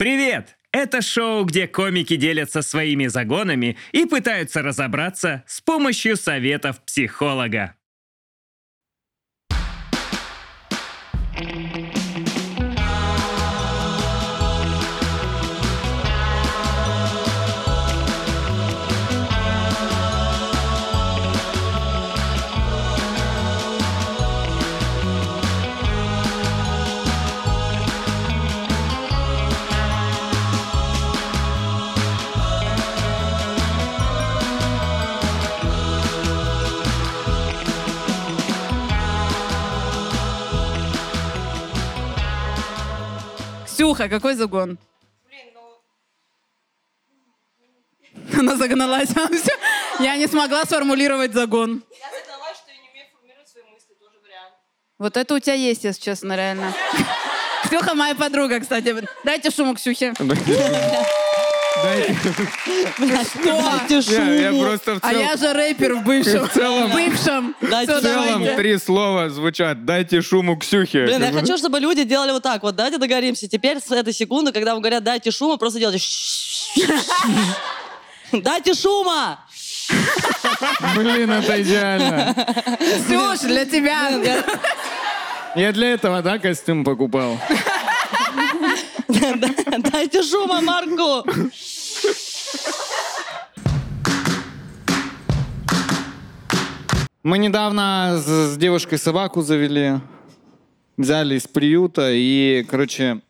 Привет! Это шоу, где комики делятся своими загонами и пытаются разобраться с помощью советов психолога. Ксюха, какой загон? Блин, ну, Она загналась. Всё. Я не смогла сформулировать загон. я загналась, что я не умею формулировать свои мысли, тоже вариант. Вот это у тебя есть, если честно, реально. Ксюха моя подруга, кстати. Дайте шуму Ксюхе. Дайте. Что? Я, я просто в А целом, я же рэпер в бывшем. В целом- В бывшем. Дайте в целом три слова звучат. Дайте шуму Ксюхе. Блин, я хочу, чтобы люди делали вот так вот. Давайте договоримся. Теперь с этой секунды, когда вам говорят «дайте шума», просто делайте «Дайте шума!» Блин, это идеально. Ксюш, для тебя. Я для этого, да, костюм покупал? Дайте шума Марку! Мы недавно с, с девушкой собаку завели. Взяли из приюта и, короче,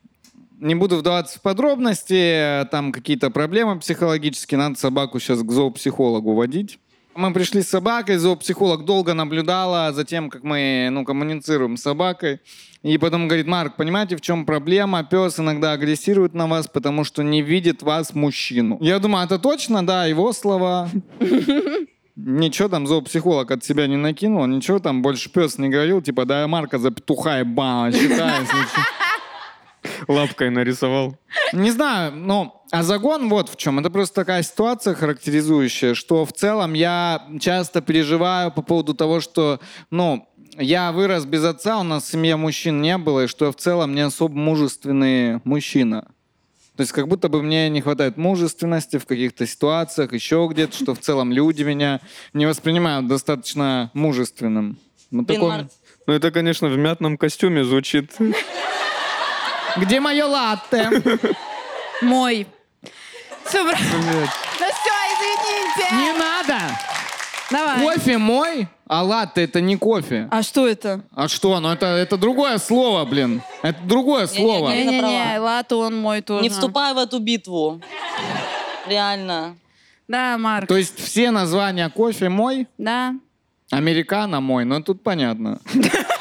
не буду вдаваться в подробности, там какие-то проблемы психологические, надо собаку сейчас к зоопсихологу водить. Мы пришли с собакой, зоопсихолог долго наблюдала за тем, как мы ну, коммуницируем с собакой. И потом говорит, Марк, понимаете, в чем проблема? Пес иногда агрессирует на вас, потому что не видит вас мужчину. Я думаю, это точно, да, его слова. Ничего там зоопсихолог от себя не накинул, ничего там больше пес не говорил, типа, да, Марка за петуха и ба, считаю. Лапкой нарисовал. Не знаю, ну, а загон вот в чем. Это просто такая ситуация характеризующая, что в целом я часто переживаю по поводу того, что, ну, я вырос без отца, у нас в семье мужчин не было, и что я в целом не особо мужественный мужчина. То есть как будто бы мне не хватает мужественности в каких-то ситуациях, еще где-то, что в целом люди меня не воспринимают достаточно мужественным. Вот Марк, Ну, это, конечно, в мятном костюме звучит. Где мое латте? Мой. Все, бра- Да все, извините. Не надо! Давай. Кофе мой, а латте это не кофе. А что это? А что? Ну это, это другое слово, блин. Это другое слово. Не-не-не. Латте он мой тоже. не вступай в эту битву. Реально. Да, Марк. То есть все названия кофе мой, Да. американо мой, ну тут понятно.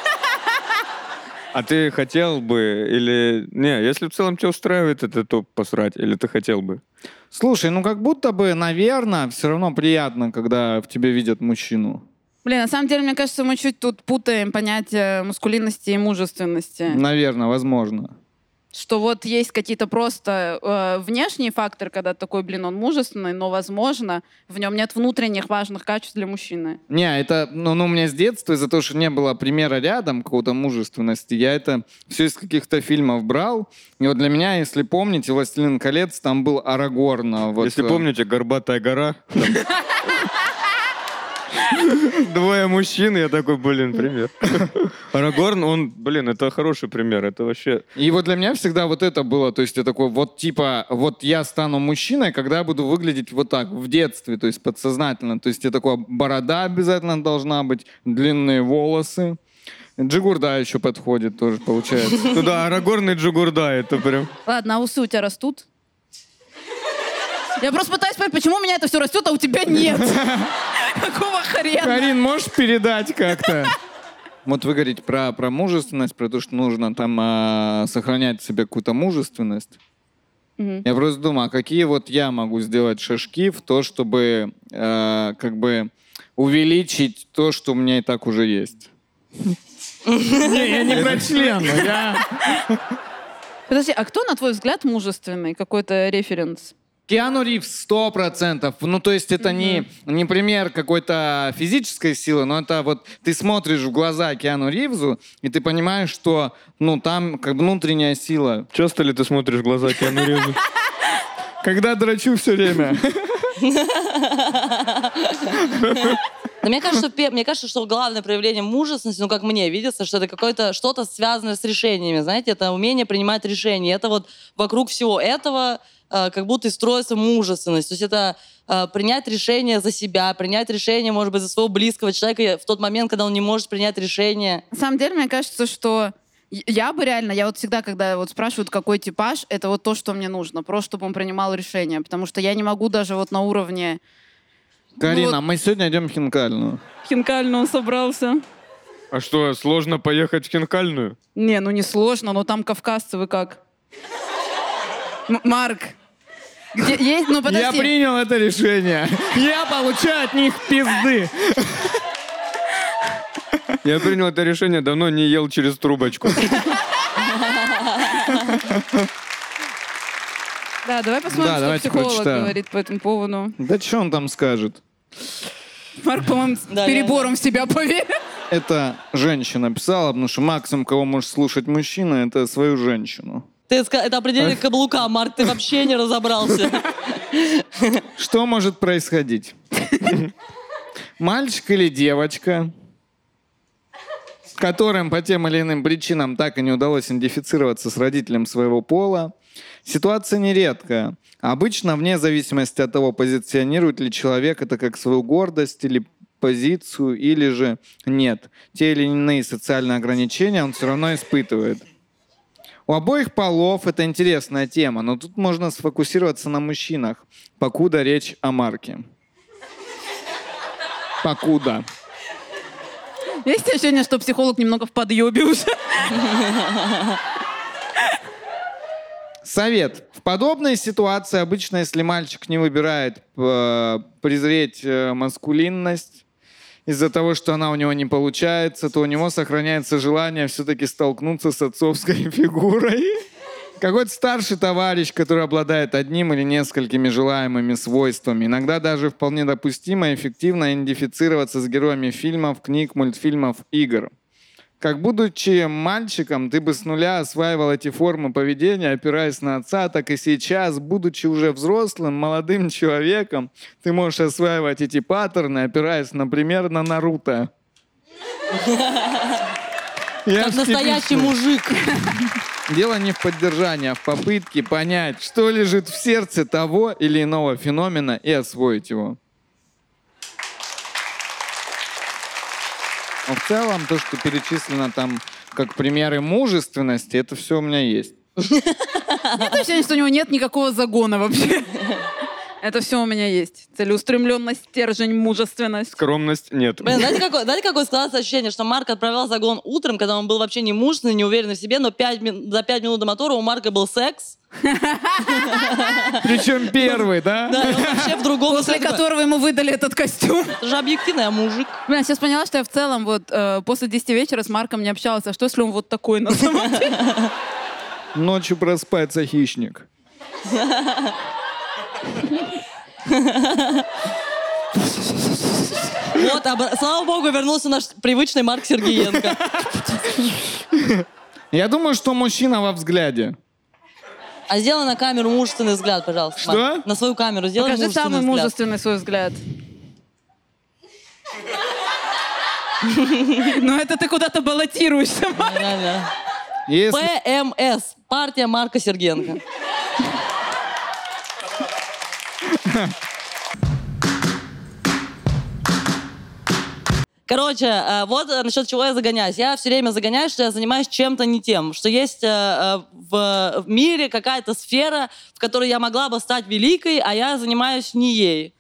А ты хотел бы или... Не, если в целом тебя устраивает это, то посрать. Или ты хотел бы? Слушай, ну как будто бы, наверное, все равно приятно, когда в тебе видят мужчину. Блин, на самом деле, мне кажется, мы чуть тут путаем понятие мускулинности и мужественности. Наверное, возможно. Что вот есть какие-то просто э, внешние факторы, когда такой, блин, он мужественный, но, возможно, в нем нет внутренних важных качеств для мужчины. Не, это, ну, ну, у меня с детства, из-за того, что не было примера рядом какого-то мужественности, я это все из каких-то фильмов брал. И вот для меня, если помните, «Властелин колец», там был Арагорн. а Вот, Если э, помните, «Горбатая гора». Двое мужчин, я такой, блин, пример. Арагорн, он, блин, это хороший пример. Это вообще... И вот для меня всегда вот это было, то есть я такой, вот типа, вот я стану мужчиной, когда буду выглядеть вот так, в детстве, то есть подсознательно. То есть я такой, борода обязательно должна быть, длинные волосы. Джигурда еще подходит тоже, получается. Ну да, Арагорн и Джугурда, это прям... Ладно, а усы у тебя растут? Я просто пытаюсь понять, почему у меня это все растет, а у тебя нет. Какого хрена? Карин, можешь передать как-то? Вот вы говорите про, про мужественность, про то, что нужно там а, сохранять в себе какую-то мужественность. Мгм. Я просто думаю, а какие вот я могу сделать шажки в то, чтобы э, как бы увеличить то, что у меня и так уже есть? Не, я не про член, я... Подожди, а кто, на твой взгляд, мужественный? Какой-то референс? Киану Ривз сто процентов. Ну, то есть это не, не пример какой-то физической силы, но это вот ты смотришь в глаза Киану Ривзу, и ты понимаешь, что, ну, там как внутренняя сила. Часто ли ты смотришь в глаза Киану Ривзу? Когда драчу все время. Но мне кажется, что, мне кажется, что главное проявление мужественности, ну, как мне видится, что это какое-то что-то связанное с решениями, знаете, это умение принимать решения. Это вот вокруг всего этого как будто и строится мужественность. То есть это э, принять решение за себя, принять решение, может быть, за своего близкого человека в тот момент, когда он не может принять решение. На самом деле, мне кажется, что я- бы реально, я вот всегда, когда вот спрашивают, какой типаж, это вот то, что мне нужно, просто чтобы он принимал решение, потому что я не могу даже вот на уровне Карина, вот. мы сегодня идем в Хинкальную. хинкально он собрался. А что, сложно поехать в Хинкальную? Не, ну не сложно, но там кавказцы, вы как? М- Марк, где есть, ну подожди. Я принял это решение. Я получаю от них пизды. Я принял это решение, давно не ел через трубочку. Да, давай посмотрим, Да, что давайте психолог прочитаем. говорит по этому поводу. Да что он там скажет? Марк, по-моему, с Да, перебором в себя поверил. Это женщина писала, потому что максимум, кого может слушать мужчина, это свою женщину. Ты это определение каблука, Марк, ты вообще не разобрался. Что может происходить? Мальчик или девочка, которым по тем или иным причинам так и не удалось идентифицироваться с родителем своего пола, ситуация нередкая. Обычно, вне зависимости от того, позиционирует ли человек это как свою гордость или позицию, или же нет. Те или иные социальные ограничения он все равно испытывает. У обоих полов это интересная тема, но тут можно сфокусироваться на мужчинах, покуда речь о марке. Покуда. Есть ощущение, что психолог немного в подъебе уже? Совет. В подобной ситуации обычно, если мальчик не выбирает э, презреть э, маскулинность из-за того, что она у него не получается, то у него сохраняется желание все-таки столкнуться с отцовской фигурой. Какой-то старший товарищ, который обладает одним или несколькими желаемыми свойствами. Иногда даже вполне допустимо и эффективно идентифицироваться с героями фильмов, книг, мультфильмов, игр. Как будучи мальчиком, ты бы с нуля осваивал эти формы поведения, опираясь на отца, так и сейчас, будучи уже взрослым, молодым человеком, ты можешь осваивать эти паттерны, опираясь, например, на Наруто. Я Как настоящий типичный. мужик. Дело не в поддержании, а в попытке понять, что лежит в сердце того или иного феномена и освоить его. Но в целом, то, что перечислено там как примеры мужественности, это все у меня есть. Нет ощущения, что у него нет никакого загона вообще. Это все у меня есть. Целеустремленность, стержень, мужественность. Скромность нет. Блин, знаете, какое, знаете, какое складывается ощущение, что Марк отправлял загон утром, когда он был вообще не мужественный, не уверенный в себе, но пять мин- за пять минут до мотора у Марка был секс. Причем первый, да? Да, он вообще в другом... После которого ему выдали этот костюм. Это же объективно, я мужик. Бля, сейчас поняла, что я в целом вот э, после 10 вечера с Марком не общалась. А что, если он вот такой на самом деле? Ночью проспается хищник. Вот, обра- слава богу, вернулся наш привычный Марк Сергеенко. Я думаю, что мужчина во взгляде. А сделай на камеру мужественный взгляд, пожалуйста. Что? Марк. На свою камеру сделай Покажи мужественный самый взгляд. мужественный свой взгляд. Ну это ты куда-то баллотируешься, Марк. Если... ПМС. Партия Марка Сергеенко. Короче, э, вот э, насчет чего я загоняюсь. Я все время загоняюсь, что я занимаюсь чем-то не тем. Что есть э, в, мире какая-то сфера, в которой я могла бы стать великой, а я занимаюсь не ей.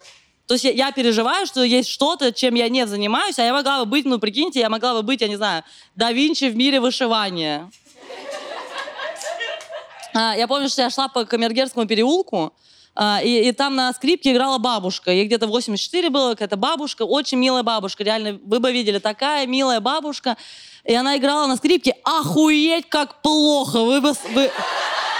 То есть я, переживаю, что есть что-то, чем я не занимаюсь, а я могла бы быть, ну прикиньте, я могла бы быть, я не знаю, да Винчи в мире вышивания. А, я помню, что я шла по Камергерскому переулку, и, и там на скрипке играла бабушка. Ей где-то 84 было, какая-то бабушка, очень милая бабушка. Реально, вы бы видели, такая милая бабушка. И она играла на скрипке. Охуеть, как плохо! Вы бы... вы-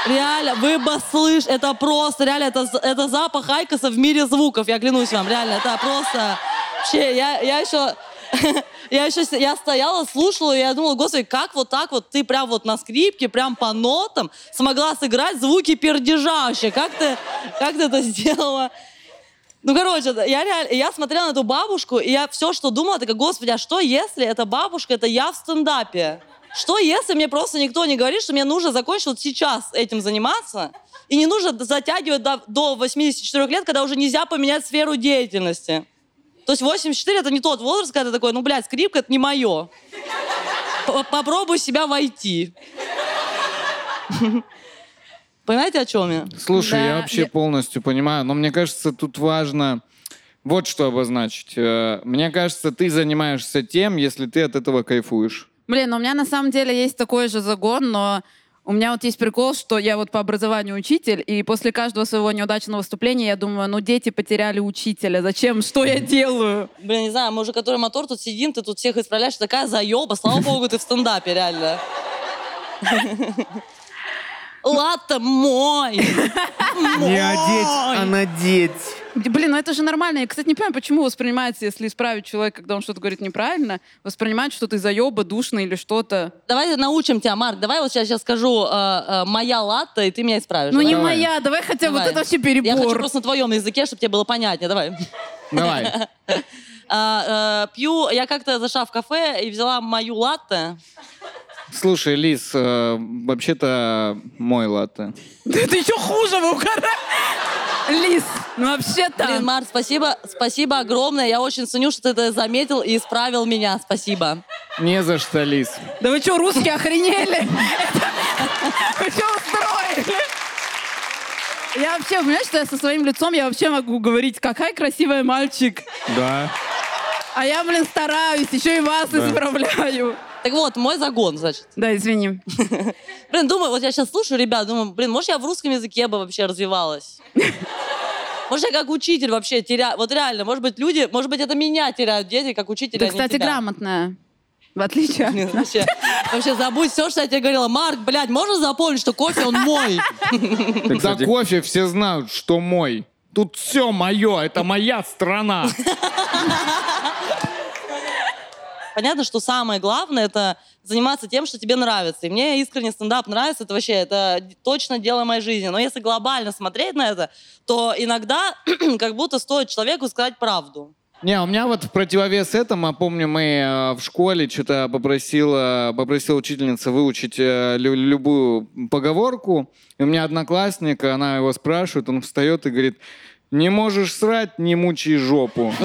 Реально, вы бы слышь, это просто, реально, это, это запах Айкоса в мире звуков, я клянусь вам, реально, это просто... Вообще, я, я еще... Я еще я стояла, слушала, и я думала, господи, как вот так вот ты прям вот на скрипке, прям по нотам смогла сыграть звуки пердежа вообще? Как ты, как ты это сделала? Ну, короче, я реально, я смотрела на эту бабушку, и я все, что думала, такая, господи, а что если эта бабушка, это я в стендапе? Что если мне просто никто не говорит, что мне нужно закончить вот сейчас этим заниматься, и не нужно затягивать до, до 84 лет, когда уже нельзя поменять сферу деятельности? То есть 84 это не тот возраст, когда ты такой, ну, блядь, скрипка это не мое. Попробуй себя войти. Понимаете, о чем я? Слушай, Да, я вообще я- полностью понимаю, но мне кажется, тут важно вот что обозначить. Э, Мне кажется, ты занимаешься тем, если ты от этого кайфуешь. Блин, ну у меня на самом деле есть такой же загон, но у меня вот есть прикол, что я вот по образованию учитель, и после каждого своего неудачного выступления я думаю, ну дети потеряли учителя, зачем, что я делаю? Блин, не знаю, мы уже который мотор тут сидим, ты тут всех исправляешь, такая заеба, слава богу, ты в стендапе, реально. Латте мой! Не одеть, а надеть. Блин, ну это же нормально. Я, кстати, не понимаю, почему воспринимается, если исправить человека, когда он что-то говорит неправильно, воспринимать, что ты заеба, душный или что-то. Давай научим тебя, Марк. Давай вот сейчас, сейчас скажу э, э, моя латта, и ты меня исправишь. Ну не Давай. моя, давай хотя бы вот это вообще Я хочу перебор. просто на твоем языке, чтобы тебе было понятнее. Давай. Давай. А, э, пью, я как-то зашла в кафе и взяла мою латте. Слушай, Лиз, э, вообще-то мой латте. Да ты еще хуже, вы. Лис, ну вообще-то... Блин, Марк, спасибо, спасибо огромное. Я очень ценю, что ты это заметил и исправил меня. Спасибо. Не за что, Лиз. Да вы что, русские охренели? Это- Вы что устроили? Я вообще, понимаешь, что я со своим лицом, я вообще могу говорить, какая красивая мальчик. Да. А я, блин, стараюсь, еще и вас исправляю. Так вот, мой загон, значит. Да, извини. Блин, думаю, вот я сейчас слушаю ребят, думаю, блин, может, я в русском языке бы вообще развивалась? Может, я как учитель вообще теряю... Вот реально, может быть, люди... Может быть, это меня теряют дети, как учителя, Ты, а кстати, тебя. грамотная. В отличие от Вообще, вообще забудь все, что я тебе говорила. Марк, блядь, можно запомнить, что кофе, он мой? За кофе все знают, что мой. Тут все мое, это моя страна. Понятно, что самое главное это заниматься тем, что тебе нравится. И мне искренне стендап нравится. Это вообще это точно дело моей жизни. Но если глобально смотреть на это, то иногда как будто стоит человеку сказать правду. Не, у меня вот в противовес этому, помню, мы э, в школе что-то попросила, попросила учительница выучить э, лю- любую поговорку. И у меня одноклассник, она его спрашивает, он встает и говорит, не можешь срать, не мучай жопу.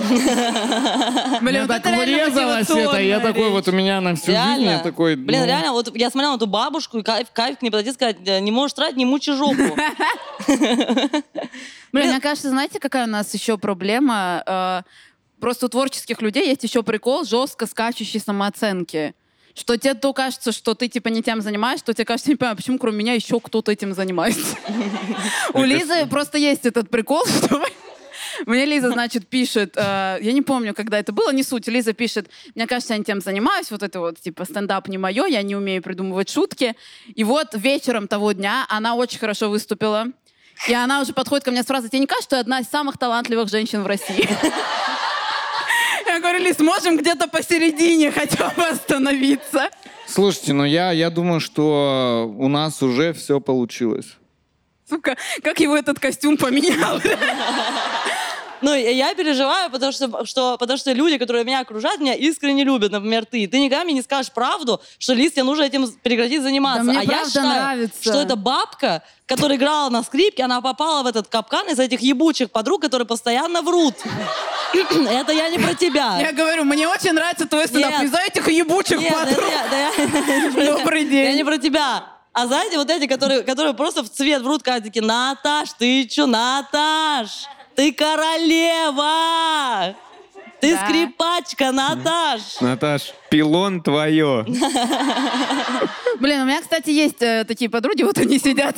Вот так врезалось это, я такой вот у меня на всю жизнь, я такой... Блин, ну, реально, вот я смотрела на эту бабушку, и кайф, кайф к ней подойти и сказать, «Э, не можешь тратить, не мучи жопу. Блин, мне кажется, знаете, какая у нас еще проблема? Э, Просто у творческих людей есть еще прикол жестко скачущей самооценки. Что тебе то кажется, что ты типа не тем занимаешься, что тебе кажется, не понимаю, почему кроме меня еще кто-то этим занимается. У Лизы просто есть этот прикол, что мне Лиза, значит, пишет, э, я не помню, когда это было, не суть, Лиза пишет, мне кажется, я не тем занимаюсь, вот это вот, типа, стендап не мое, я не умею придумывать шутки. И вот вечером того дня она очень хорошо выступила, и она уже подходит ко мне с фразой, тебе не кажется, что я одна из самых талантливых женщин в России? Я говорю, Лиз, можем где-то посередине хотя бы остановиться? Слушайте, ну я, я думаю, что у нас уже все получилось. Сука, как его этот костюм поменял. Ну, я переживаю, потому что, что, потому что люди, которые меня окружают, меня искренне любят, например, ты. Ты никогда мне не скажешь правду, что Лиз, тебе нужно этим прекратить заниматься. Да мне а я считаю, нравится. что эта бабка, которая играла на скрипке, она попала в этот капкан из этих ебучих подруг, которые постоянно врут. Это я не про тебя. Я говорю, мне очень нравится твой стендап. Из-за этих ебучих Нет, это подруг. я- да я- не про тебя. Добрый Я день. не про тебя. А знаете, вот эти, которые, которые просто в цвет врут, когда такие, Наташ, ты чё, Наташ? Ты королева! Ты Да. скрипачка, Наташ! Наташ, пилон твое. Блин, у меня, кстати, есть э, такие подруги, вот они сидят.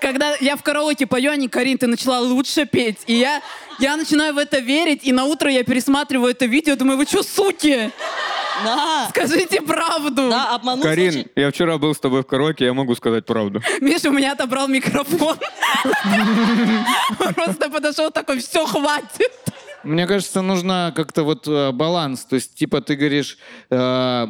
Когда я в караоке пою, они, Карин, ты начала лучше петь. И я, я начинаю в это верить, и на утро я пересматриваю это видео, думаю, вы что, суки? Да, Скажите правду. да, обмануть Карин, очень- я вчера был с тобой в караоке, я могу сказать правду. Миша у меня отобрал микрофон. Он Просто подошел такой, все, хватит. Мне кажется, нужно как-то вот э, баланс. То есть, типа, ты говоришь, э,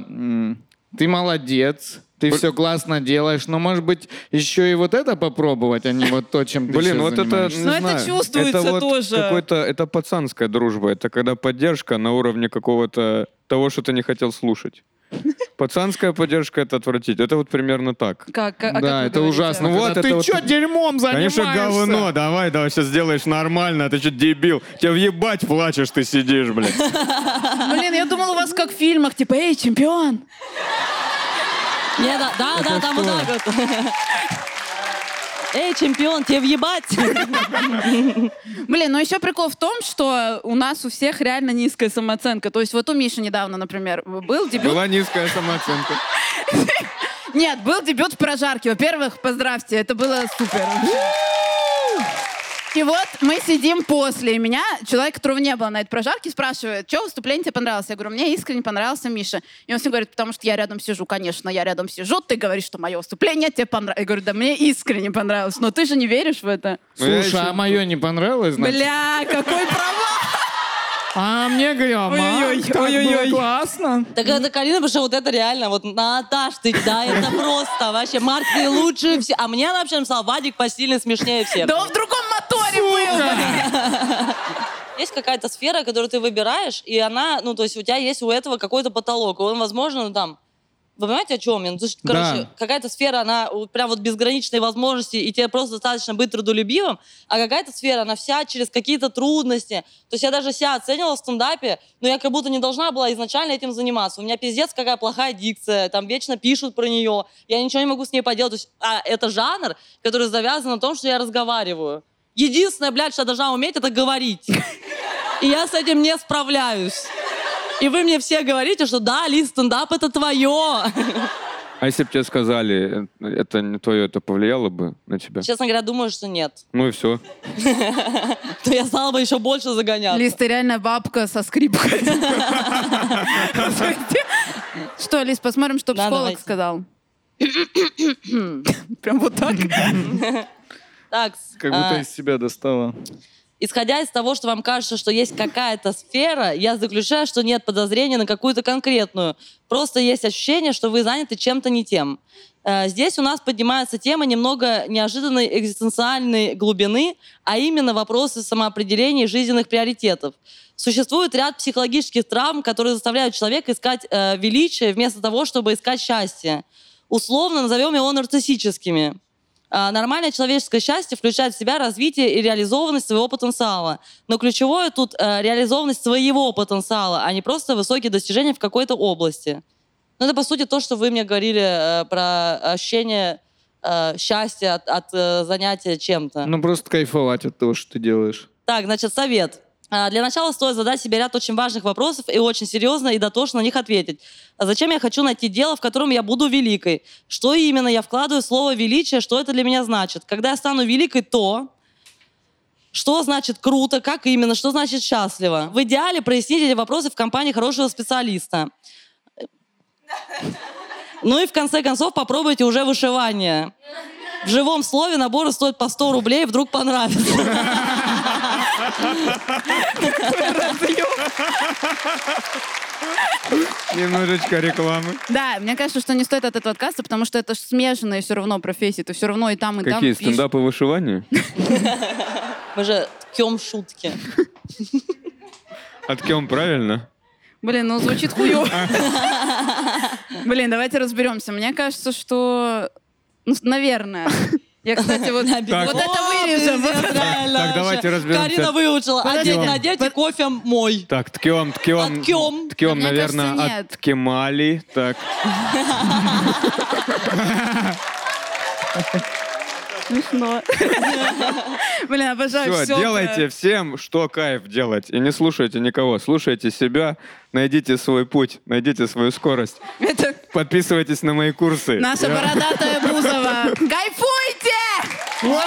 ты молодец, ты все классно делаешь, но, может быть, еще и вот это попробовать, а не вот то, чем ты Блин, вот это, не Ну, это знаю, чувствуется это вот тоже. Какой-то, это пацанская дружба. Это когда поддержка на уровне какого-то того, что ты не хотел слушать. Пацанская поддержка это отвратить. Это вот примерно так. Как, а как Да, вы это говорите? ужасно. Ну Вот, вот, ты это вот- что дерьмом занимаешься? Конечно, говно. Давай, давай, сейчас сделаешь нормально. а Ты что, дебил? Тебя въебать плачешь, ты сидишь, блядь. Блин, я думала, у вас как в фильмах, типа, эй, чемпион. Не, да, да, да, там вот так вот. Эй, чемпион, тебе въебать? Блин, ну еще прикол в том, что у нас у всех реально низкая самооценка. То есть вот у Миши недавно, например, был дебют. Была низкая самооценка. Нет, был дебют в прожарке. Во-первых, поздравьте, это было супер. И вот мы сидим после, и меня человек, которого не было на этой прожарке, спрашивает, что выступление тебе понравилось? Я говорю, мне искренне понравился Миша. И он всем говорит, потому что я рядом сижу. Конечно, я рядом сижу, ты говоришь, что мое выступление тебе понравилось. Я говорю, да мне искренне понравилось. Но ты же не веришь в это. Слушай, а мое не понравилось, значит? Бля, какой провал! А мне говорю, Ой-ой-ой, классно. Так это Карина, потому что вот это реально, вот Наташ, ты, да, это просто вообще, Марк, ты лучше все. А мне она вообще написала, Вадик посильно смешнее всех. Да он в другом моторе был! Есть какая-то сфера, которую ты выбираешь, и она, ну, то есть у тебя есть у этого какой-то потолок, и он, возможно, ну, там, вы понимаете, о чем я? Ну, есть, короче, Да. какая-то сфера, она прям вот безграничные возможности, и тебе просто достаточно быть трудолюбивым, а какая-то сфера, она вся через какие-то трудности. То есть я даже себя оценивала в стендапе, но я как будто не должна была изначально этим заниматься. У меня пиздец какая плохая дикция, там вечно пишут про нее, я ничего не могу с ней поделать. То есть, а это жанр, который завязан на том, что я разговариваю. Единственное, блядь, что я должна уметь, это говорить. И я с этим не справляюсь. И вы мне все говорите, что да, Лиз, стендап это твое. А если бы тебе сказали, это не твое, это повлияло бы на тебя? Честно говоря, думаю, что нет. Ну и все. То я стала бы еще больше загоняться. Лиз, ты реально бабка со скрипкой. Что, Лиз, посмотрим, что психолог сказал. Прям вот так. Так, Как будто а, из себя достала. Исходя из того, что вам кажется, что есть какая-то сфера, я заключаю, что нет подозрения на какую-то конкретную. Просто есть ощущение, что вы заняты чем-то не тем. Э, Здесь у нас поднимается тема немного неожиданной экзистенциальной глубины, а именно вопросы самоопределения жизненных приоритетов. Существует ряд психологических травм, которые заставляют человека искать э, величие вместо того, чтобы искать счастье. Условно назовем его нарциссическими. А, Нормальное человеческое счастье включает в себя развитие и реализованность своего потенциала. Но ключевое тут э, реализованность своего потенциала, а не просто высокие достижения в какой-то области. Ну, это, по сути, то, что вы мне говорили э, про ощущение э, счастья от, от, э, занятия чем-то. Ну, просто кайфовать от того, что ты делаешь. Так, значит, совет. А, Для начала стоит задать себе ряд очень важных вопросов и очень серьезно и дотошно на них ответить. А Зачем я хочу найти дело, в котором я буду великой? Что именно я вкладываю в слово «величие», что это для меня значит? Когда я стану великой, то... Что значит круто, как именно, что значит счастливо? В идеале проясните эти вопросы в компании хорошего специалиста. Ну и в конце концов попробуйте уже вышивание. В живом слове наборы стоят по 100 рублей, вдруг понравится. Немножечко рекламы. Да, мне кажется, что не стоит от этого отказываться, потому что это ж смежные все равно профессии. Ты все равно и там, и там Какие стендапы вышивания? Мы же ткем шутки. Откем правильно? Блин, ну звучит хуёво. Блин, давайте разберемся. Мне кажется, что... Ну, наверное. Я, кстати, вот, вот Так. это вырежем. Вот пиздец, реально Так, давайте разберемся. Карина выучила. Одеть, надеть кофе мой. Так, ткем, ткем. Ткем, Мне наверное, от Кемали. Так, Смешно. Блин, обожаю все, все. делайте всем, что кайф делать. И не слушайте никого. Слушайте себя, найдите свой путь, найдите свою скорость. Это Подписывайтесь на мои курсы. наша Я- бородатая Бузова. Кайфуйте! Кайфуем!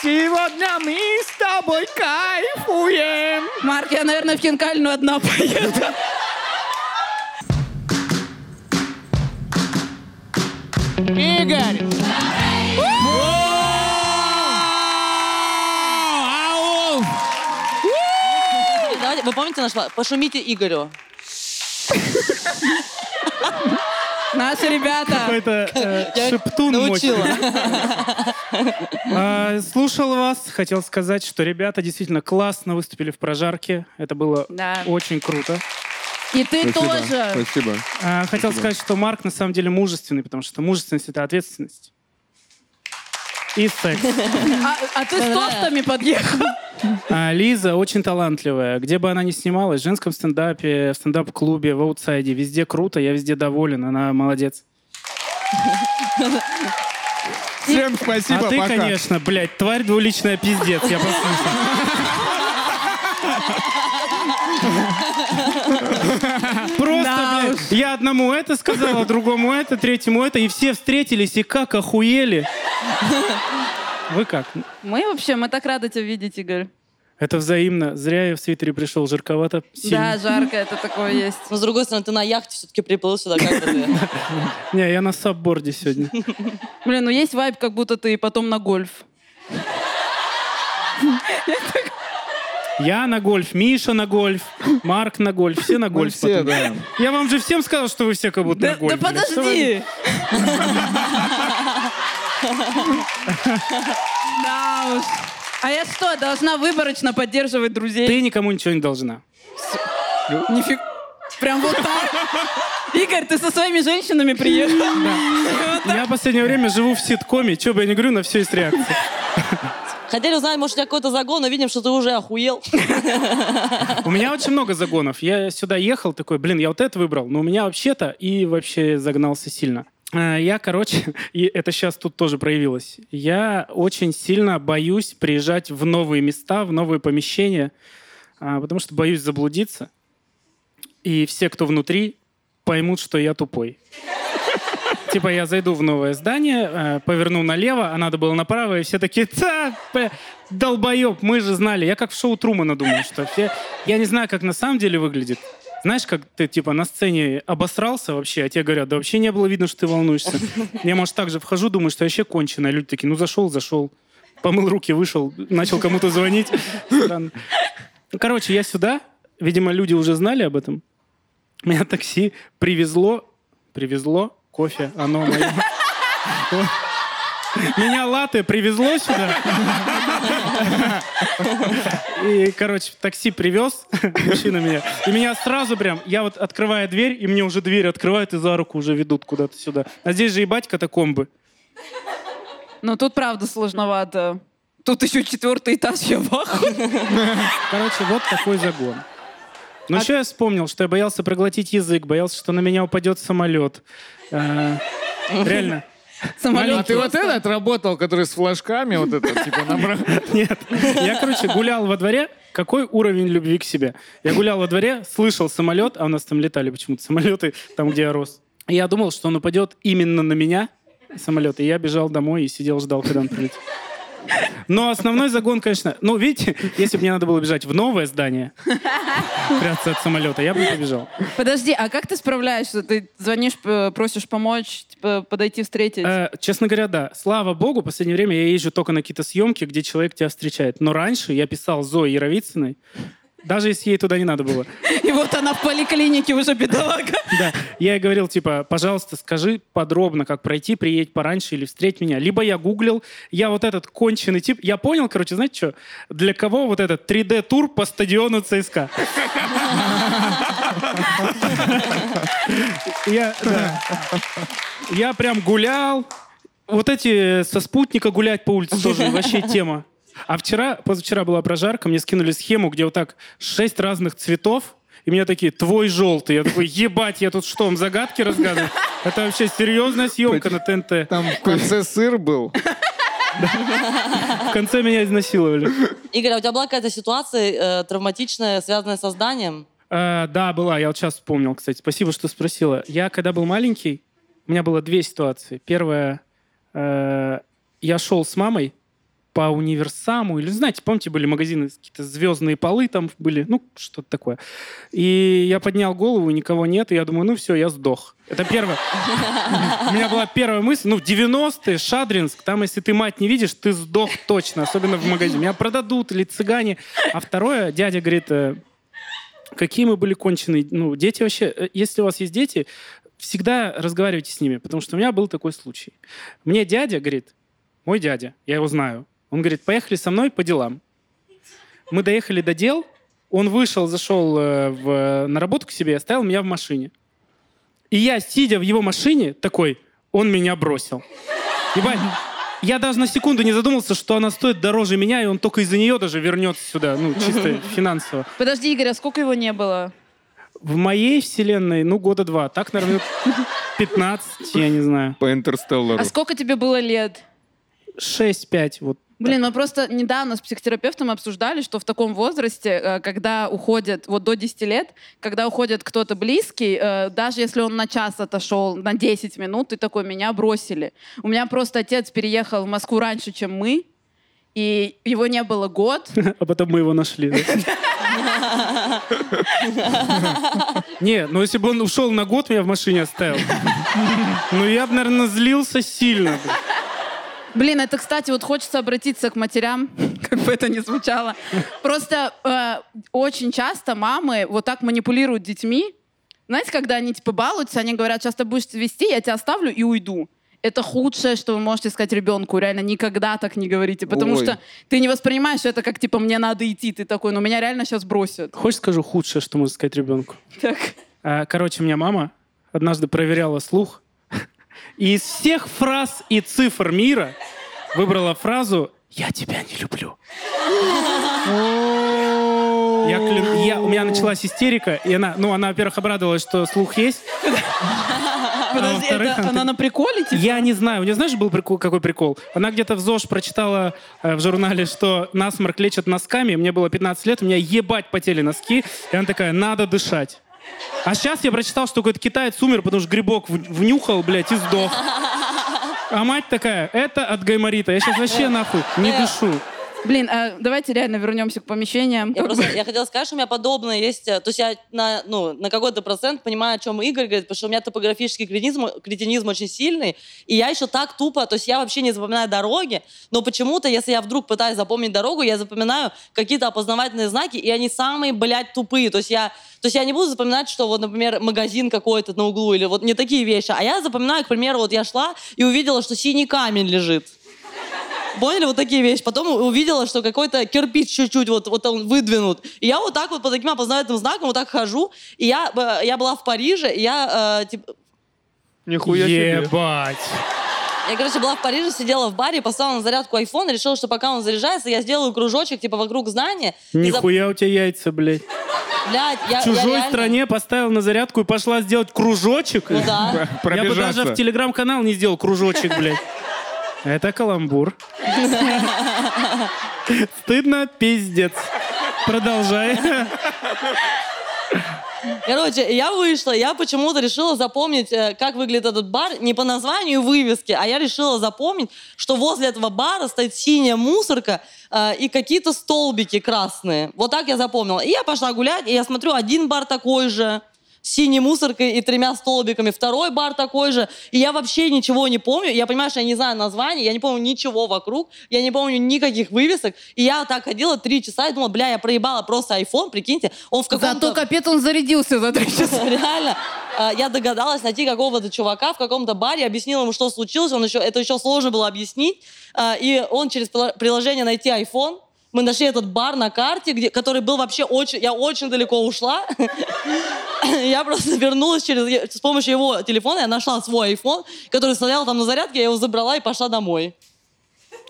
Сегодня мы с тобой кайф! Кайфуем! Марк, я, наверное, в хинкальную одна поеду. Игорь! Вы помните наш... Пошумите Игорю. Наши ребята. Какой-то э, Я шептун научила. А, Слушал вас, хотел сказать, что ребята действительно классно выступили в прожарке. Это было Да. очень круто. И ты Спасибо. тоже. Спасибо. А, Хотел сказать, что Марк на самом деле мужественный, потому что мужественность — это ответственность. И секс. А, а ты с тостами подъехал. А Лиза очень талантливая. Где бы она ни снималась, в женском стендапе, в стендап-клубе, в аутсайде, везде круто, я везде доволен, она молодец. Всем спасибо, а ты, пока. конечно, блядь, тварь двуличная пиздец, я послушал. Просто, Да блядь, я одному это сказал, а другому это, третьему это, и все встретились, и как охуели. Вы как? Мы вообще, мы так рады тебя видеть, Игорь. Это взаимно. Зря я в свитере пришел, жарковато. Да, Сильно. жарко, это такое есть. Но с другой стороны, ты на яхте все-таки приплыл сюда. Как бы ты? Не, я на сабборде сегодня. Блин, ну есть вайб, как будто ты потом на гольф. Я на гольф, Миша на гольф, Марк на гольф, все на гольф. все, да. Я вам же всем сказал, что вы все как будто Да, на гольф. да блядь. Подожди! Да уж. А я что, должна выборочно поддерживать друзей? Ты никому ничего не должна. Нифиг. Прям вот так? Игорь, ты со своими женщинами приехал? Я в последнее время живу в ситкоме, что бы я ни говорю, на все есть реакция. Хотели узнать, может, у тебя какой-то загон, но видим, что ты уже охуел. У меня очень много загонов. Я сюда ехал такой, блин, я вот это выбрал, но у меня вообще-то и вообще загнался сильно. А, Я, короче, и это сейчас тут тоже проявилось. Я очень сильно боюсь приезжать в новые места, в новые помещения, а, потому что боюсь заблудиться. И все, кто внутри, поймут, что я тупой. Типа я зайду в новое здание, э, поверну налево, а надо было направо, и все такие, да, долбоеб, мы же знали. Я как в шоу Трумана думаю, что все... Я не знаю, как на самом деле выглядит. Знаешь, как ты типа на сцене обосрался вообще, а тебе говорят, да вообще не было видно, что ты волнуешься. Я, может, так же вхожу, думаю, что вообще конченый. А люди такие, ну зашел, зашел. Помыл руки, вышел, начал кому-то звонить. Ну, Короче, я сюда, видимо, люди уже знали об этом. Меня такси привезло, привезло кофе, оно мое. Меня латте привезло сюда. И, короче, такси привез, мужчина меня. И меня сразу прям, я вот открываю дверь, и мне уже дверь открывают и за руку уже ведут куда-то сюда. А здесь же ебать катакомбы. Ну тут правда сложновато. Тут еще четвертый этаж, я в. Короче, вот такой загон. Ну, еще я вспомнил, что я боялся проглотить язык, боялся, что на меня упадет самолет. А, Реально. Самолет А ты вот этот работал, который с флажками, вот это, типа, набрал? Нет. Я, короче, гулял во дворе. Какой уровень любви к себе? Я гулял во дворе, слышал самолет, а у нас там летали почему-то самолеты, там, где я рос. И я думал, что он упадет именно на меня, самолет. И я бежал домой и сидел, ждал, когда он прилетит. Но основной загон, конечно... Ну, видите, если бы мне надо было бежать в новое здание, прятаться от самолета, я бы не побежал. Подожди, а как ты справляешься? Ты звонишь, просишь помочь, типа, подойти встретить? Э, честно говоря, да. Слава богу, в последнее время я езжу только на какие-то съемки, где человек тебя встречает. Но раньше я писал Зое Яровицыной, даже если ей туда не надо было. И вот она в поликлинике уже бедолага. Да. Я ей говорил, типа, пожалуйста, скажи подробно, как пройти, приедь пораньше или встреть меня. Либо я гуглил, я вот этот конченый тип, я понял, короче, знаете что? Для кого вот этот 3D-тур по стадиону ЦСКА? Я, да. Я прям гулял. Вот эти со спутника гулять по улице тоже вообще тема. А вчера, позавчера была прожарка, мне скинули схему, где вот так шесть разных цветов, и меня такие, твой желтый. Я такой, ебать, я тут что, вам загадки разгадываю? Это вообще серьезная съемка на ТНТ. Там в конце сыр был. В конце меня изнасиловали. Игорь, а у тебя была какая-то ситуация э, травматичная, связанная со зданием? Э, да, была. Я вот сейчас вспомнил, кстати. Спасибо, что спросила. Я, когда был маленький, у меня было две ситуации. Первая, э, я шел с мамой по универсаму, или, знаете, помните, были магазины, какие-то звездные полы там были, ну, что-то такое. И я поднял голову, никого нет, и я думаю, ну все, я сдох. Это первое. У меня была первая мысль, ну, в 90-е, Шадринск, там, если ты мать не видишь, ты сдох точно, особенно в магазине. Меня продадут или цыгане. А второе, дядя говорит, э, какие мы были конченые. Ну, дети вообще, э, если у вас есть дети, всегда разговаривайте с ними, потому что у меня был такой случай. Мне дядя говорит, мой дядя, я его знаю, он говорит, поехали со мной по делам. Мы доехали до дел, он вышел, зашел э, в, на работу к себе и оставил меня в машине. И я, сидя в его машине, такой, он меня бросил. Ебать, я даже на секунду не задумался, что она стоит дороже меня, и он только из-за нее даже вернется сюда, ну, чисто финансово. Подожди, Игорь, а сколько его не было? В моей вселенной, ну, года два. Так, наверное, 15, я не знаю. По Интерстеллару. А сколько тебе было лет? 6-5, вот. Блин, мы просто недавно с психотерапевтом обсуждали, что в таком возрасте, э, когда уходит, вот до 10 лет, когда уходит кто-то близкий, э, даже если он на час отошел, на 10 минут, ты такой, меня бросили. У меня просто отец переехал в Москву раньше, чем мы, и его не было год. А потом мы его нашли. да? Не, ну если бы он ушел на год, меня в машине оставил. Ну я бы, наверное, злился сильно. Блин. Это, кстати, вот хочется обратиться к матерям, как бы это ни звучало. Просто э, очень часто мамы вот так манипулируют детьми. Знаете, когда они типа балуются, они говорят, сейчас ты будешь вести, я тебя оставлю и уйду. Это худшее, что вы можете сказать ребенку. Реально, никогда так не говорите. Потому Ой. что ты не воспринимаешь это как, типа, мне надо идти. Ты такой, ну меня реально сейчас бросят. Хочешь скажу худшее, что можно сказать ребенку? Так. А, Короче, у меня мама однажды проверяла слух. И из всех фраз и цифр мира выбрала фразу «Я тебя не люблю». Я клянусь, я- у меня началась истерика, и она, ну, она, во-первых, обрадовалась, что слух есть. Подожди, во-вторых, это она она на приколе, типа? Я не знаю, у нее знаешь, был прикол, какой прикол? Она где-то в ЗОЖ прочитала э, в журнале, что насморк лечат носками. Мне было 15 лет, у меня ебать потели носки. И она такая, надо дышать. А сейчас я прочитал, что какой-то китаец умер, потому что грибок внюхал, блядь, и сдох. А мать такая, это от гайморита. Я сейчас вообще нахуй не дышу. Блин, а давайте реально вернемся к помещениям. Я просто я хотела сказать, что у меня подобное есть. э, То есть я на, ну, на какой-то процент понимаю, о чем Игорь говорит, потому что у меня топографический кретинизм, кретинизм очень сильный, и я еще так тупо, то есть я вообще не запоминаю дороги, но почему-то, если я вдруг пытаюсь запомнить дорогу, я запоминаю какие-то опознавательные знаки, и они самые, блядь, тупые. То есть я, то есть я не буду запоминать, что вот, например, магазин какой-то на углу, или вот не такие вещи, а я запоминаю, к примеру, вот я шла и увидела, что синий камень лежит. Поняли, вот такие вещи. Потом увидела, что какой-то кирпич чуть-чуть вот, вот он выдвинут. И я вот так вот по таким опознавательным знакам вот так хожу. И я, э, я была в Париже, и я, э, типа, Нихуя себе. Ебать. я, короче, была в Париже, сидела в баре, поставила на зарядку iPhone, и решила, что пока он заряжается, я сделаю кружочек, типа, вокруг за- Нихуя у тебя яйца, блядь. Блядь, я, В я чужой реально- стране поставил на зарядку и пошла сделать кружочек. Ну да. Я бы даже в телеграм-канал не сделал кружочек, блядь. Это каламбур. Стыдно, пиздец. Продолжай. Короче, я вышла, я почему-то решила запомнить, э, как выглядит этот бар, не по названию вывески, а я решила запомнить, что возле этого бара стоит синяя мусорка э, и какие-то столбики красные. Вот так я запомнила. И я пошла гулять, и я смотрю, один бар такой же, синей мусоркой и тремя столбиками, второй бар такой же, и я вообще ничего не помню, я понимаю, что я не знаю названий, я не помню ничего вокруг, я не помню никаких вывесок, и я так ходила три часа и думала, бля, я проебала просто iPhone, прикиньте, он в каком-то... Зато капец он зарядился за три часа. Реально. А, Я догадалась найти какого-то чувака в каком-то баре, объяснила ему, что случилось. Он еще, это еще сложно было объяснить. А, И он через приложение найти iPhone. Мы нашли этот бар на карте, где, который был вообще очень... Я очень далеко ушла. Я просто вернулась через, с помощью его телефона. Я нашла свой iPhone, который стоял там на зарядке. Я его забрала и пошла домой.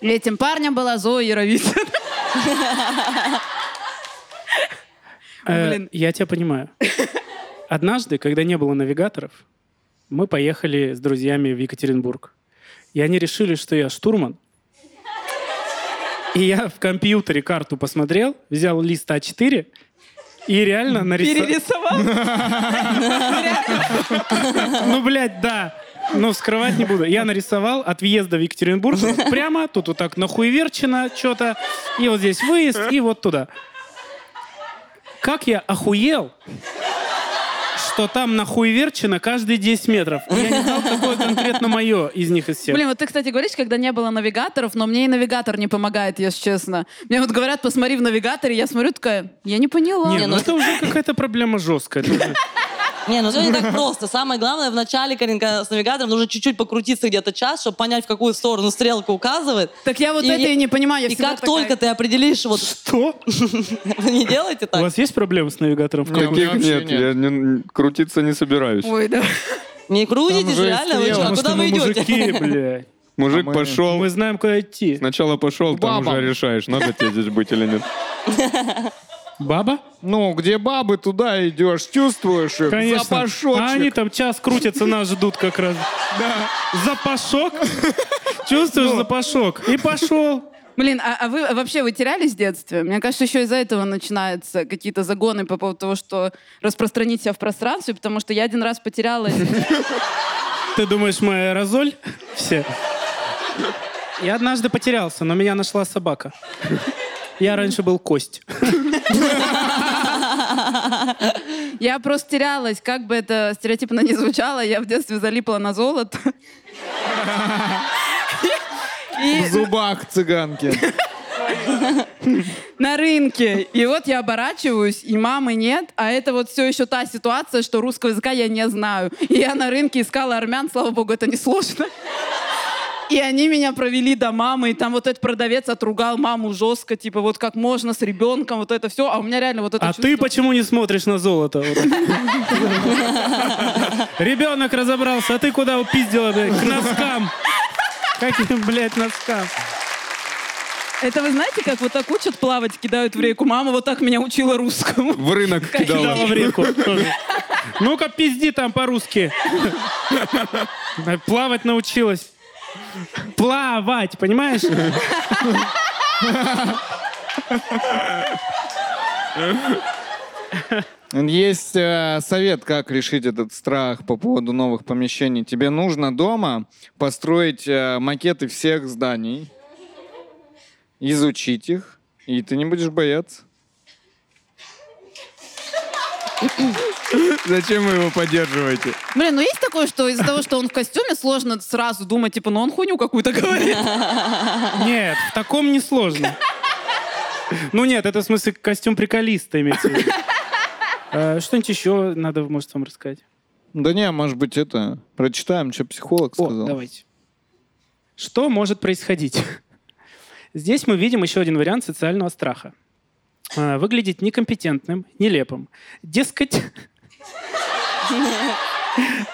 Этим парнем была Зоя Яровицын. Э, Блин. Я тебя понимаю. Однажды, когда не было навигаторов, мы поехали с друзьями в Екатеринбург. И они решили, что я штурман. И я в компьютере карту посмотрел, взял лист А4 И реально нарисовал. Перерисовал? Ну, блядь, да. Ну, скрывать не буду. Я нарисовал от въезда в Екатеринбург прямо, тут вот так нахуеверчено что-то, и вот здесь выезд, и вот туда. Как я охуел, что там нахуеверчено каждые 10 метров. Я не знал, какое конкретно мое из них из всех. Блин, вот ты, кстати, говоришь, когда не было навигаторов, но мне и навигатор не помогает, если честно. Мне вот говорят, посмотри в навигаторе, я смотрю, такая, я не поняла. Не, ну это уже какая-то проблема жесткая. Не, ну все не так просто. Самое главное, в начале, Каринка, с навигатором нужно чуть-чуть покрутиться где-то час, чтобы понять, в какую сторону стрелка указывает. Так я вот И- это и не понимаю. я И как такая, только ты определишь, вот Что? вы не делаете У так? вас есть проблемы с навигатором? в у Каких нет, нет. я не- крутиться не собираюсь. Ой, да. Не крутитесь, реально? Вы что, а куда вы идете? мужики, блядь. Мужик А мы- пошел, Мы знаем, куда идти. сначала пошел, там уже решаешь, надо тебе здесь быть или нет. Баба? Ну, где бабы, туда идешь, чувствуешь их, Конечно. запашочек. А они там час крутятся, нас ждут как раз. Да. Запашок. Чувствуешь запашок? И пошел. Блин, а, а вы вообще вы терялись в детстве? Мне кажется, еще из-за этого начинаются какие-то загоны по поводу того, что распространить себя в пространстве, потому что я один раз потерялась. Ты думаешь, мы аэрозоль? Все. Я однажды потерялся, но меня нашла собака. Я раньше был кость. Я просто терялась, как бы это стереотипно не звучало, я в детстве залипла на золото. В зубах цыганки. на рынке. И вот я оборачиваюсь, и мамы нет, а это вот все еще та ситуация, что русского языка я не знаю. И я на рынке искала армян, слава богу, это не сложно. И они меня провели до мамы, и там вот этот продавец отругал маму жестко, типа вот как можно с ребенком, вот это все. А у меня реально вот это А ты почему не смотришь на золото? Ребенок разобрался, а ты куда упиздила, блядь? К носкам. Каким, блядь, носкам? Это вы знаете, как вот так учат плавать, кидают в реку? Мама вот так меня учила русскому. В рынок кидала. Кидала в реку. Ну-ка, пизди там по-русски. Плавать научилась. Плавать, понимаешь? Есть э, совет, как решить этот страх по поводу новых помещений. Тебе нужно дома построить э, макеты всех зданий, изучить их, и ты не будешь бояться. Зачем вы его поддерживаете? Блин, ну есть такое, что из-за того, что он в костюме, сложно сразу думать, типа, ну он хуйню какую-то говорит. Нет, в таком не сложно. Ну нет, это в смысле костюм приколиста имеется в виду. Э, Что-нибудь еще надо, может, вам рассказать? Да не, может быть, это... Прочитаем, что психолог О, сказал. давайте. Что может происходить? Здесь мы видим еще один вариант социального страха. А, Выглядеть некомпетентным, нелепым. Дескать...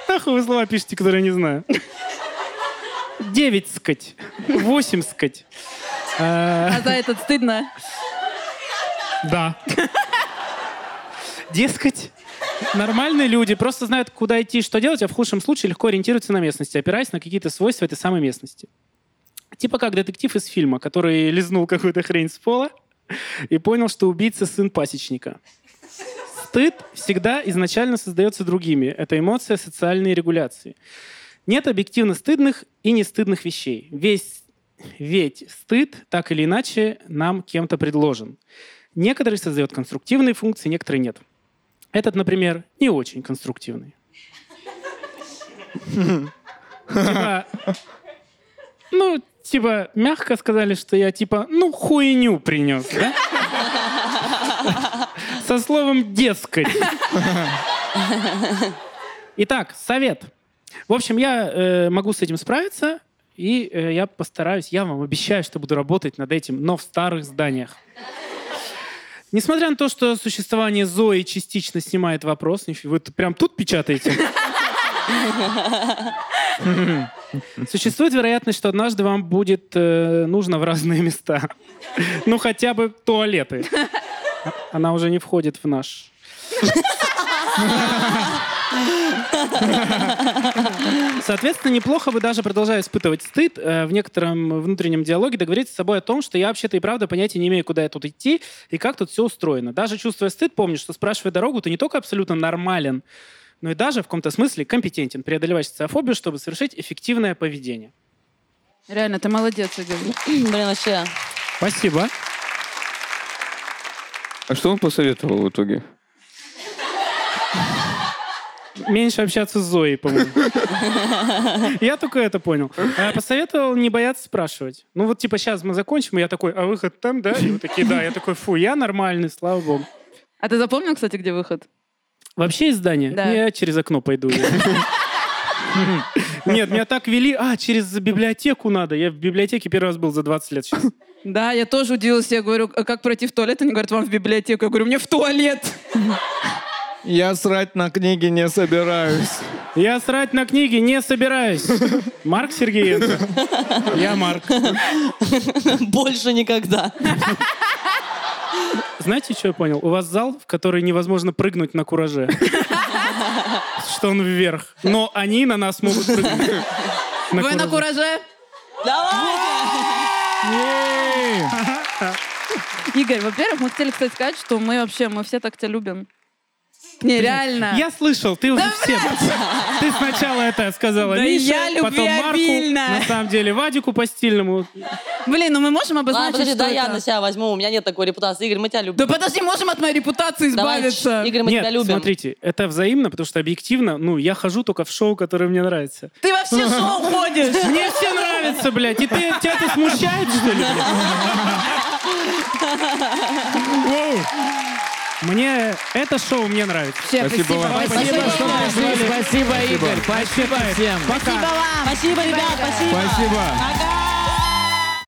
Нахуй вы слова пишете, которые я не знаю. Девять скать. Восемь скать. А, А за этот стыдно. Да. Дескать, нормальные люди просто знают, куда идти, что делать, а в худшем случае легко ориентируются на местности, опираясь на какие-то свойства этой самой местности. Типа как детектив из фильма, который лизнул какую-то хрень с пола и понял, что убийца сын пасечника. Стыд всегда изначально создается другими. Это эмоция социальной регуляции. Нет объективно стыдных и нестыдных вещей. Весь, ведь стыд так или иначе нам кем-то предложен. Некоторые создают конструктивные функции, некоторые нет. Этот, например, не очень конструктивный. Типа, ну, типа, мягко сказали, что я, типа, ну, хуйню принес, да? Со словом «дескать». Итак, совет. В общем, я э, могу с этим справиться, и э, я постараюсь, я вам обещаю, что буду работать над этим, но в старых зданиях. Несмотря на то, что существование Зои частично снимает вопрос, вы прям тут печатаете? Существует вероятность, что однажды вам будет э, нужно в разные места. Ну, хотя бы туалеты. Она уже не входит в наш Соответственно, неплохо бы даже продолжая испытывать стыд, э, в некотором внутреннем диалоге договориться с собой о том, что я вообще-то и правда понятия не имею, куда я тут идти и как тут все устроено. Даже чувствуя стыд, помни, что спрашивая дорогу, ты не только абсолютно нормален, но и даже в каком-то смысле компетентен, преодолевать социофобию, чтобы совершить эффективное поведение. Реально, ты молодец, Игорь. Блин, вообще. Спасибо. А что он посоветовал в итоге? Меньше общаться с Зоей, по-моему. Я только это понял. А Посоветовал не бояться спрашивать. Ну вот типа сейчас мы закончим, и я такой, а выход там, да? И вы такие, да. Я такой, фу, я нормальный, слава богу. А ты запомнил, кстати, где выход? Вообще из здания? Да. Я через окно пойду. Нет, меня так вели. А, через библиотеку надо. Я в библиотеке первый раз был за 20 лет сейчас. Да, я тоже удивилась. Я говорю, «А как пройти в туалет? Они говорят, вам в библиотеку. Я говорю, мне в туалет. Я срать на книги не собираюсь. Я срать на книги не собираюсь. Марк Сергеенко. Я Марк. Больше никогда. Знаете, что я понял? У вас зал, в который невозможно прыгнуть на кураже. Что он вверх. Но они на нас могут прыгнуть. Вы на кураже? Игорь, во-первых, мы хотели, кстати, сказать, что мы вообще, мы все так тебя любим. Не, реально. Я слышал, ты уже всем. Ты сначала это сказала Да Мише, я потом Марку, на самом деле Вадику по стильному. Блин, ну мы можем Ладно, обозначить, подожди, что да, я это? на себя возьму. У меня нет такой репутации. Игорь, мы тебя любим. Да подожди, можем от моей репутации Давай, избавиться. Игорь, мы Нет, тебя любим. смотрите, это взаимно, потому что объективно, ну, я хожу только в шоу, которое мне нравится. Ты во все шоу ходишь. Мне все нравится, блядь. И ты, тебя это смущает, что ли, блядь? Воу. Мне это шоу мне нравится. Вообще, Спасибо вам. Спасибо, что пришли. Спасибо, Игорь. Спасибо. всем. Пока. Спасибо вам. Спасибо, ребят, спасибо. Спасибо. Пока.